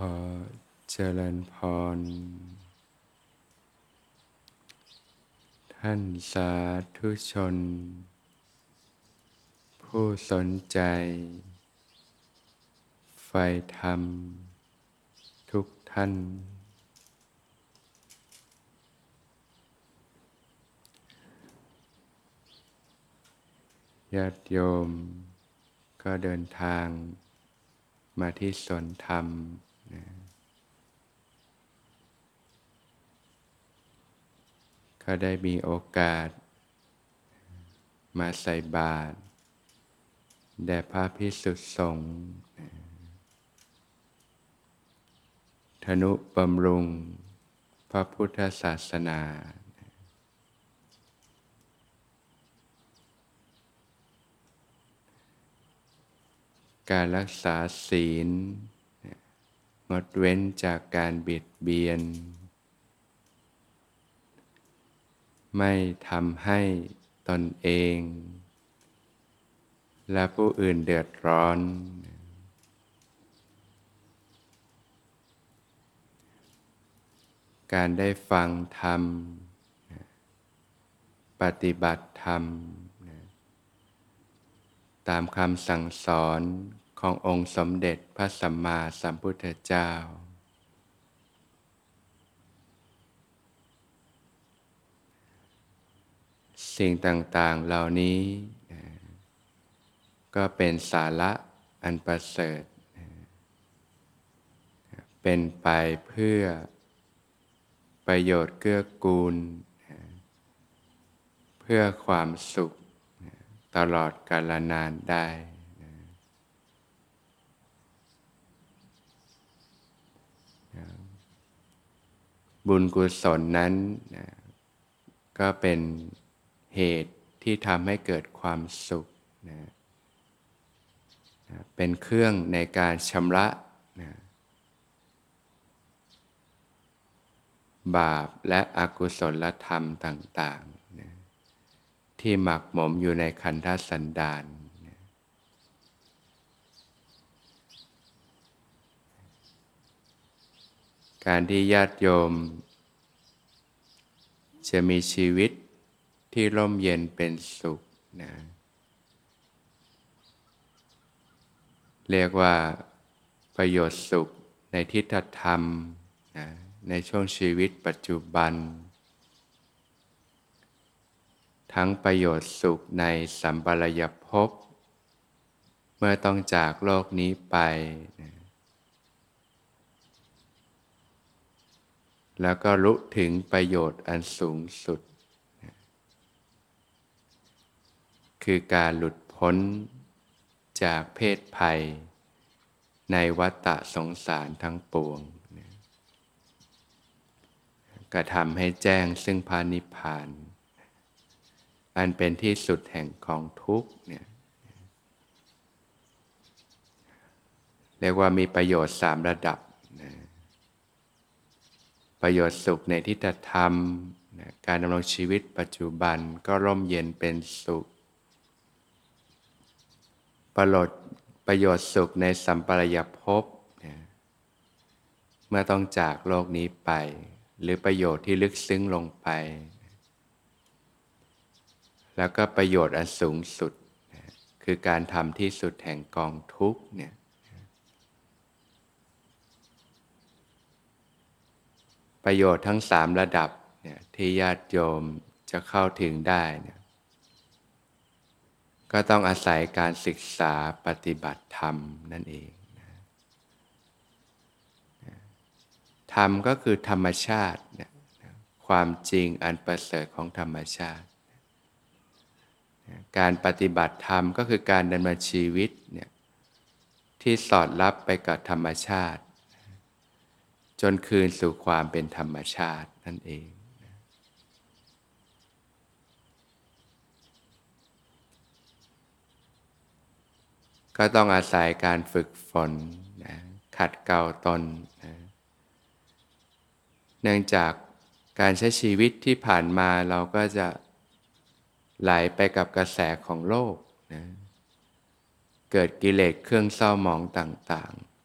อเจริญพร ท่านสาธุชน ผู้สนใจไฟธรรม ทุกท่าน ญาติโยมก็เดินทางมาที่สวนธรรมนะ ก็ได้มีโอกาส มาใส่บาตรแด่พระพิสุทธิสงฆ์ธนุบำรุงพระพุทธศาสนา การรักษาศีล งดเว้นจากการเบียดเบียน ไม่ทำให้ตนเอง และผู้อื่นเดือดร้อน การได้ฟังธรรม ปฏิบัติธรรม ตามคำสั่งสอนขององค์สมเด็จพระสัมมาสัมพุทธเจ้า สิ่งต่าง ๆ เหล่านี้ก็เป็นสาระอันประเสริฐเป็นไปเพื่อประโยชน์เกื้อกูลเพื่อความสุขตลอดกาลนานได้บุญกุศลนั้นก็เป็น เหตุที่ทำให้เกิดความสุขนะเป็นเครื่องในการชำระนะบาปและอกุศลธรรมต่างๆนะที่หมักหมมอยู่ในคันธสันดานการที่ญาติโยม จะมีชีวิต ที่ร่มเย็นเป็นสุขนะเรียกว่าประโยชน์สุขในทิฏฐธรรมนะในช่วงชีวิตปัจจุบัน ทั้งประโยชน์สุขในสัมปรายภพ เมื่อต้องจากโลกนี้ไปนะแล้วก็รู้ถึงประโยชน์อันสูงสุดนะ คือการหลุดพ้นจากเพศภัย ในวัฏสงสารทั้งปวง กระทำให้แจ้งซึ่งพานิพพาน อันเป็นที่สุดแห่งของทุกเนี่ยเรียกว่ามีประโยชน์สามระดับนะประโยชน์สุขในทิฏฐธรรมนะการดำรงชีวิตปัจจุบันก็ร่มเย็นเป็นสุข ประโยชน์ประโยชน์สุขในสัมปรายภพเมื่อต้องจากโลกนี้ไป หรือประโยชน์ที่ลึกซึ้งลงไป แล้วก็ประโยชน์อันสูงสุด คือการทำที่สุดแห่งกองทุกเนี่ยประโยชน์ทั้งสามระดับเนี่ยที่ญาติโยมจะเข้าถึงได้เนี่ย ก็ต้องอาศัยการศึกษาปฏิบัติธรรมนั่นเองธรรมก็คือธรรมชาติ ความจริงอันประเสริฐของธรรมชาติ การปฏิบัติธรรมก็คือการดำเนินชีวิตเนี่ยที่สอดรับไปกับธรรมชาติ จนคืนสู่ความเป็นธรรมชาตินั่นเอง ก็ต้องอาศัยการฝึกฝนนะขัดเกลาตนนะเนื่องจากการใช้ชีวิตที่ผ่านมาเราก็จะไหลไปกับกระแสของโลกนะเกิดกิเลสเครื่องเศร้าหมองต่างๆ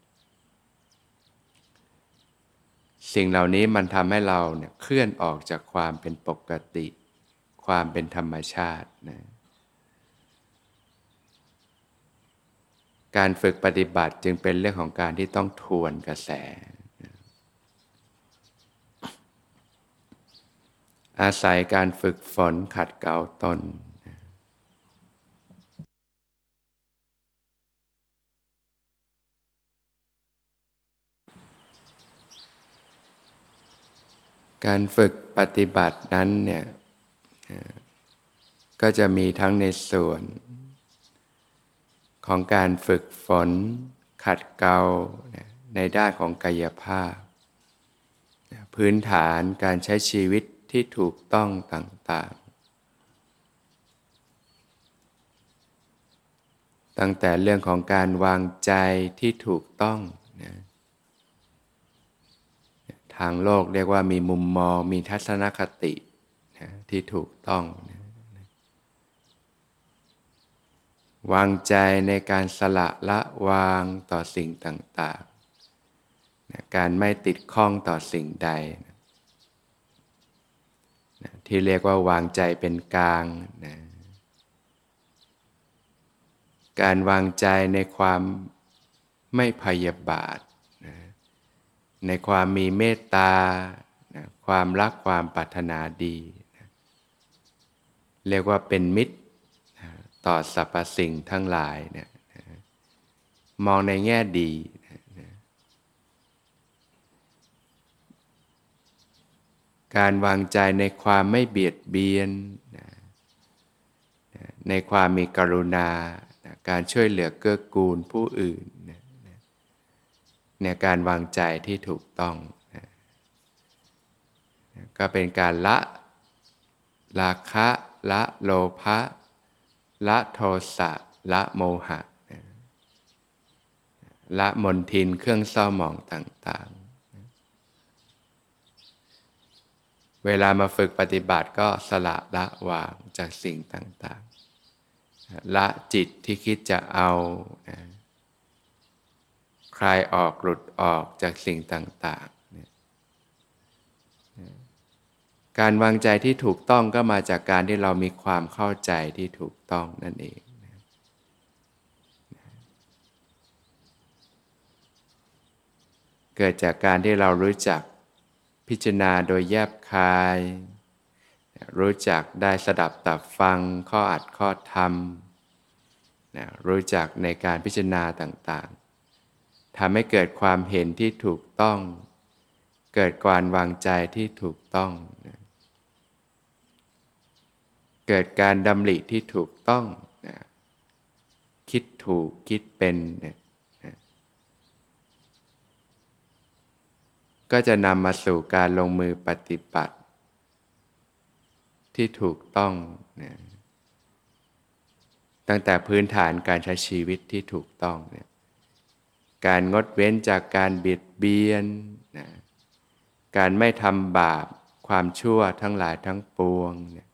สิ่งเหล่านี้มันทำให้เราเนี่ยเคลื่อนออกจากความเป็นปกติ ความเป็นธรรมชาตินะ การฝึกปฏิบัติจึงเป็นเรื่องของการที่ต้องทวนกระแส อาศัยการฝึกฝนขัดเกลาตนการฝึกปฏิบัตินั้นเนี่ยก็จะมีทั้งในส่วน ของการฝึกฝน ขัดเกลาในด้านของกายภาพ พื้นฐานการใช้ชีวิตที่ถูกต้องต่างๆ ตั้งแต่เรื่องของการวางใจที่ถูกต้องนะทางโลกเรียกว่ามีมุมมองมีทัศนคตินะที่ถูกต้องนะ วางใจในการสละละวางต่อสิ่งต่างๆนะการไม่ติดข้องต่อสิ่งใดนะที่เรียกว่าวางใจเป็นกลางนะการวางใจในความไม่พยาบาทในความมีเมตตาความรักความปรารถนาดีเรียกว่าเป็นมิตร ต่อสรรพสิ่งทั้งหลายเนี่ยมองในแง่ดีการวางใจในความไม่เบียดเบียน ในความมีกรุณา การช่วยเหลือเกื้อกูลผู้อื่นเนี่ยการวางใจที่ถูกต้องนะก็เป็นการละราคะละโลภะ ละโทสะละโมหะ ละมนทินเครื่องเศร้าหมองต่างๆ เวลามาฝึกปฏิบัติก็สละละวางจากสิ่งต่างๆ ละจิตที่คิดจะเอาคลายออกหลุดออกจากสิ่งต่างๆ การวางใจที่ถูกต้องก็มาจากการที่เรามีความเข้าใจที่ถูกต้องนั่นเอง เกิดจากการที่เรารู้จักพิจารณาโดยแยบคาย รู้จักได้สดับตับฟังข้ออัดข้อธรรม รู้จักในการพิจารณาต่างทำให้เกิดความเห็นที่ถูกต้อง เกิดการวางใจที่ถูกต้อง เกิดการดำริที่ถูกต้องคิดถูกคิดเป็นก็จะนำมาสู่การลงมือปฏิบัติ ที่ถูกต้องตั้งแต่พื้นฐานการใช้ชีวิตที่ถูกต้องเนี่ยการงดเว้นจากการเบียดเบียนนะการไม่ทำบาปความชั่วทั้งหลายทั้งปวงเนี่ย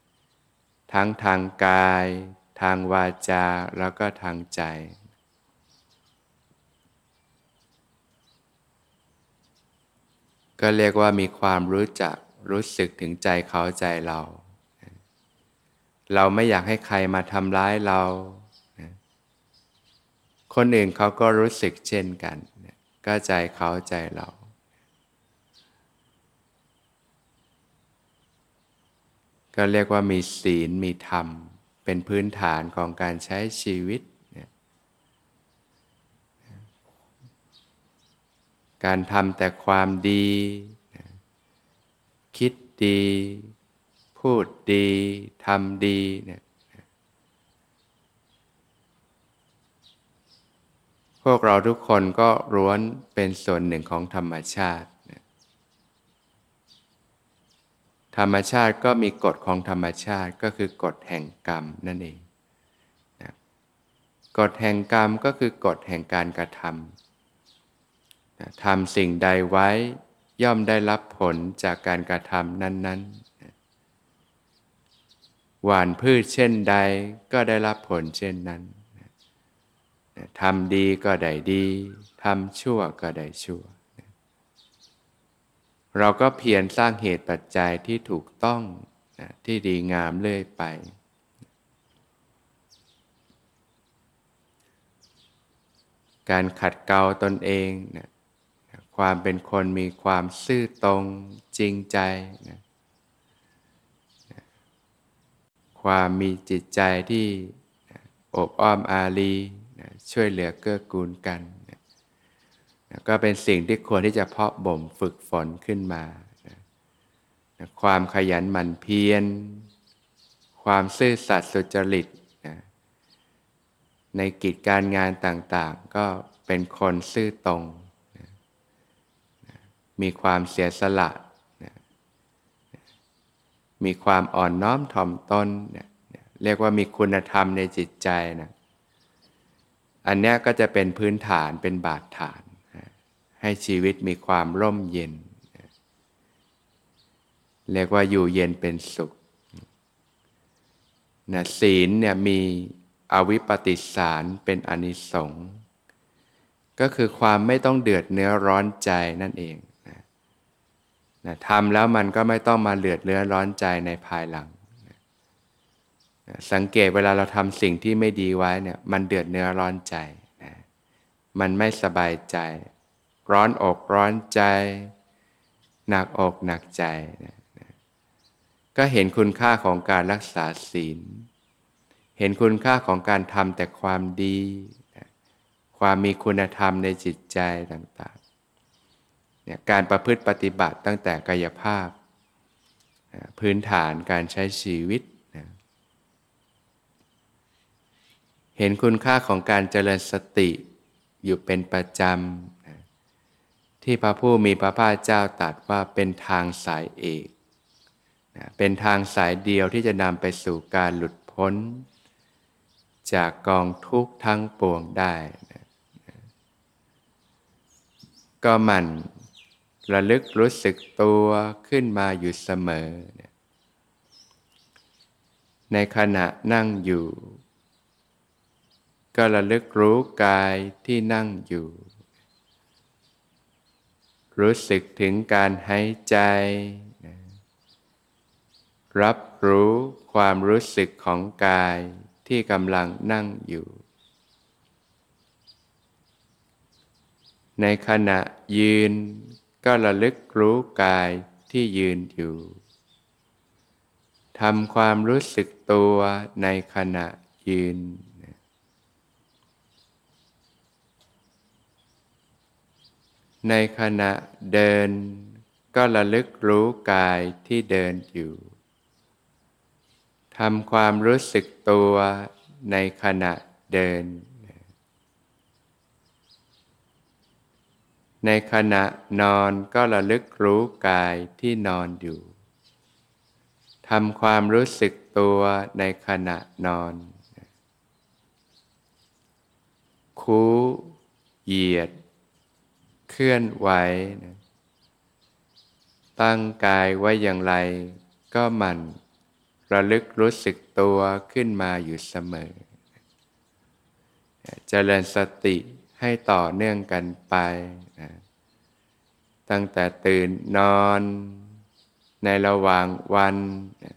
ทั้งทางกาย ทางวาจา แล้วก็ทางใจ ก็เรียกว่ามีความรู้จักรู้สึกถึงใจเขาใจเรา เราไม่อยากให้ใครมาทำร้ายเรา คนอื่นเขาก็รู้สึกเช่นกัน ก็ใจเขาใจเรา ก็เรียกว่ามีศีลมีธรรม เป็นพื้นฐานของการใช้ชีวิต การทำแต่ความดี คิดดี พูดดีทำดีเนี่ยพวกเราทุกคนก็ร้วนเป็นส่วนหนึ่งของธรรมชาติ ธรรมชาติก็มีกฎของธรรมชาติก็คือกฎแห่งกรรมนั่นเองกฎแห่งกรรมก็คือกฎแห่งการกระทำทำสิ่งใดไว้ย่อมได้รับผลจากการกระทำนั้นๆหวานพืชเช่นใดก็ได้รับผลเช่นนั้นทำดีก็ได้ดี ทำชั่วก็ได้ชั่ว เราก็เพียรสร้างเหตุปัจจัยที่ถูกต้องนะที่ดีงามเรื่อยไป การขัดเกลาตนเองนะความเป็นคนมีความซื่อตรงจริงใจนะความมีจิตใจที่อบอ้อมอารีนะช่วยเหลือเกื้อกูลกันนะนะ ก็เป็นสิ่งที่ควรที่จะเพาะบ่มฝึกฝนขึ้นมา ความขยันหมั่นเพียร ความซื่อสัตย์สุจริต ในกิจการงานต่างๆ ก็เป็นคนซื่อตรง มีความเสียสละ มีความอ่อนน้อมถ่อมตน เรียกว่ามีคุณธรรมในจิตใจนะ อันนี้ก็จะเป็นพื้นฐานเป็นบาดฐาน ให้ชีวิตมีความร่มเย็น เรียกว่าอยู่เย็นเป็นสุขนะศีลเนี่ยมีอวิปปิสารเป็นอนิสงส์ก็คือความไม่ต้องเดือดเนื้อร้อนใจนั่นเองนะนะทำแล้วมันก็ไม่ต้องมาเดือดเนื้อร้อนใจในภายหลังนะสังเกตเวลาเราทำสิ่งที่ไม่ดีไว้เนี่ยมันเดือดเนื้อร้อนใจนะมันไม่สบายใจ ร้อนอกร้อนใจ หนักอกหนักใจนะนะก็เห็นคุณค่าของการรักษาศีล เห็นคุณค่าของการทำแต่ความดีนะความมีคุณธรรมในจิตใจต่างๆเนี่ยการประพฤติปฏิบัติตั้งแต่กายภาพนะพื้นฐานการใช้ชีวิตนะเห็นคุณค่าของการเจริญสติอยู่เป็นประจำ ที่พระผู้มีพระภาคเจ้าตรัสว่าเป็นทางสายเอกนะเป็นทางสายเดียวที่จะนำไปสู่การหลุดพ้น จากกองทุกข์ทั้งปวงได้นะก็มันระลึกรู้สึกตัวขึ้นมาอยู่เสมอนะในขณะนั่งอยู่ ก็ระลึกรู้กายที่นั่งอยู่ รู้สึกถึงการหายใจ รับรู้ความรู้สึกของกายที่กำลังนั่งอยู่ ในขณะยืนก็ระลึกรู้กายที่ยืนอยู่ทำความรู้สึกตัวในขณะยืน ในขณะเดิน ก็ระลึกรู้กายที่เดินอยู่ทำความรู้สึกตัวในขณะเดิน ในขณะนอนก็ระลึกรู้กายที่นอนอยู่ทำความรู้สึกตัวในขณะนอน คูเหยียด ลื่อนไหวนะตั้งกายไว้อย่างไร ก็มันระลึกรู้สึกตัวขึ้นมาอยู่เสมอจเจริญสติให้ต่อเนื่องกันไปนะตั้งแต่ตื่นนอนในระหว่างวันนะ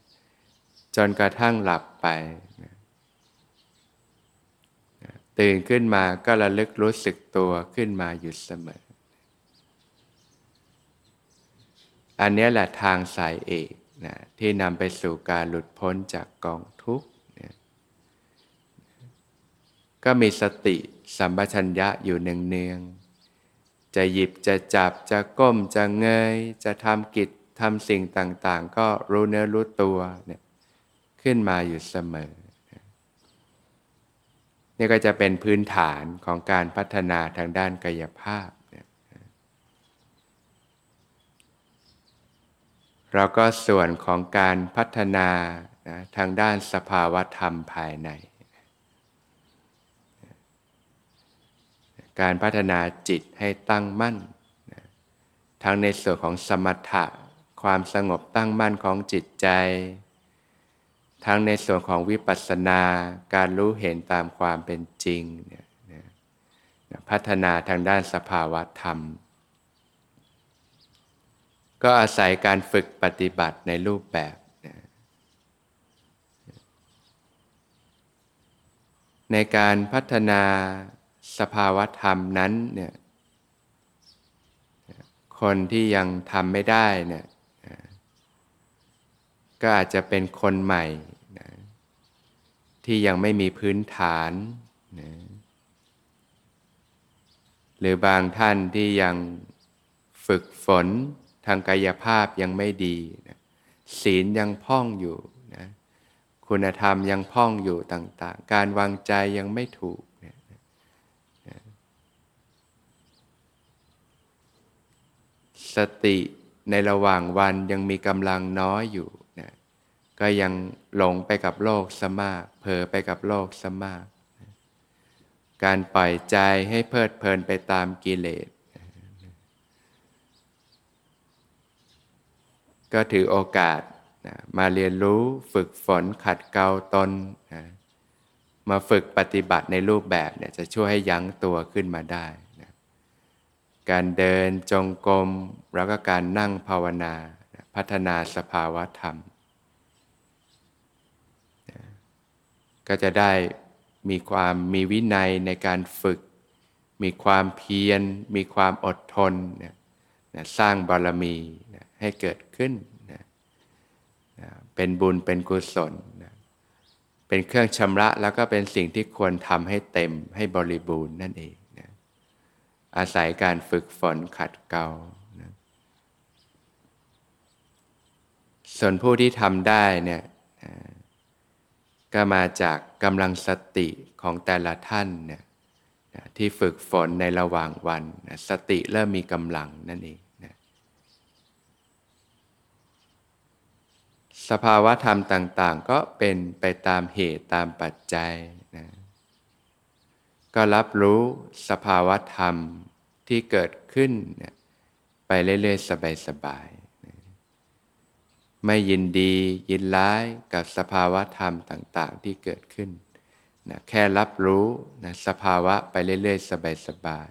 จนกระทั่งหลับไปนะตื่นขึ้นมาก็ระลึกรู้สึกตัวขึ้นมาอยู่เสมอ อันนี้แหละทางสายเอกนะที่นำไปสู่การหลุดพ้นจากกองทุกข์นะก็มีสติสัมปชัญญะอยู่เนืองๆจะหยิบจะจับจะก้มจะเงย จะทำกิจทำสิ่งต่างๆ ก็รู้เนื้อรู้ตัวเนี่ยขึ้นมาอยู่เสมอนี่ก็จะเป็นพื้นฐานของการพัฒนาทางด้านกายภาพ เราก็ส่วนของการพัฒนานะทางด้านสภาวธรรมภายใน การพัฒนาจิตให้ตั้งมั่นนะทั้งในส่วนของสมถะความสงบตั้งมั่นของจิตใจ ทั้งในส่วนของวิปัสสนาการรู้เห็นตามความเป็นจริงเนี่ยพัฒนาทางด้านสภาวธรรม ก็อาศัยการฝึกปฏิบัติในรูปแบบนะในการพัฒนาสภาวธรรมนั้นเนี่ยคนที่ยังทำไม่ได้เนี่ยก็อาจจะเป็นคนใหม่นะที่ยังไม่มีพื้นฐานนะหรือบางท่านที่ยังฝึกฝน ทางกายภาพยังไม่ดีนะศีลยังพ่องอยู่นะคุณธรรมยังพ่องอยู่ต่าง ๆ การวางใจยังไม่ถูกนะสติในระหว่างวันยังมีกำลังน้อยอยู่นะก็ยังหลงไปกับโลกสมากเผลอไปกับโลกสมาก การปล่อยใจให้เพลิดเพลินไปตามกิเลส ก็ถือโอกาสนะมาเรียนรู้ฝึกฝนขัดเกลาตนนะมาฝึกปฏิบัติในรูปแบบเนี่ยจะช่วยให้ยั้งตัวขึ้นมาได้นะการเดินจงกรมแล้วก็การนั่งภาวนานะพัฒนาสภาวะธรรมนะก็จะได้มีความมีวินัยในการฝึก มีความเพียร มีความอดทนนะนะสร้างบารมีนะ ให้เกิดขึ้นนะนะเป็นบุญเป็นกุศลนะเป็นเครื่องชำระแล้วก็เป็นสิ่งที่ควรทำให้เต็มให้บริบูรณ์นั่นเองนะอาศัยการฝึกฝนขัดเกลานะส่วนผู้ที่ทำได้เนี่ยนะก็มาจากกำลังสติของแต่ละท่านเนี่ยที่ฝึกฝนในระหว่างวันสติเริ่มมีกำลังนั่นเองนะ สภาวะธรรมต่าง ๆ ก็เป็นไปตามเหตุตามปัจจัยนะก็รับรู้สภาวะธรรมที่เกิดขึ้นไปเรื่อยๆสบายๆไม่ยินดียินร้ายกับสภาวะธรรมต่าง ๆ ที่เกิดขึ้นนะแค่รับรู้นะสภาวะไปเรื่อยๆสบาย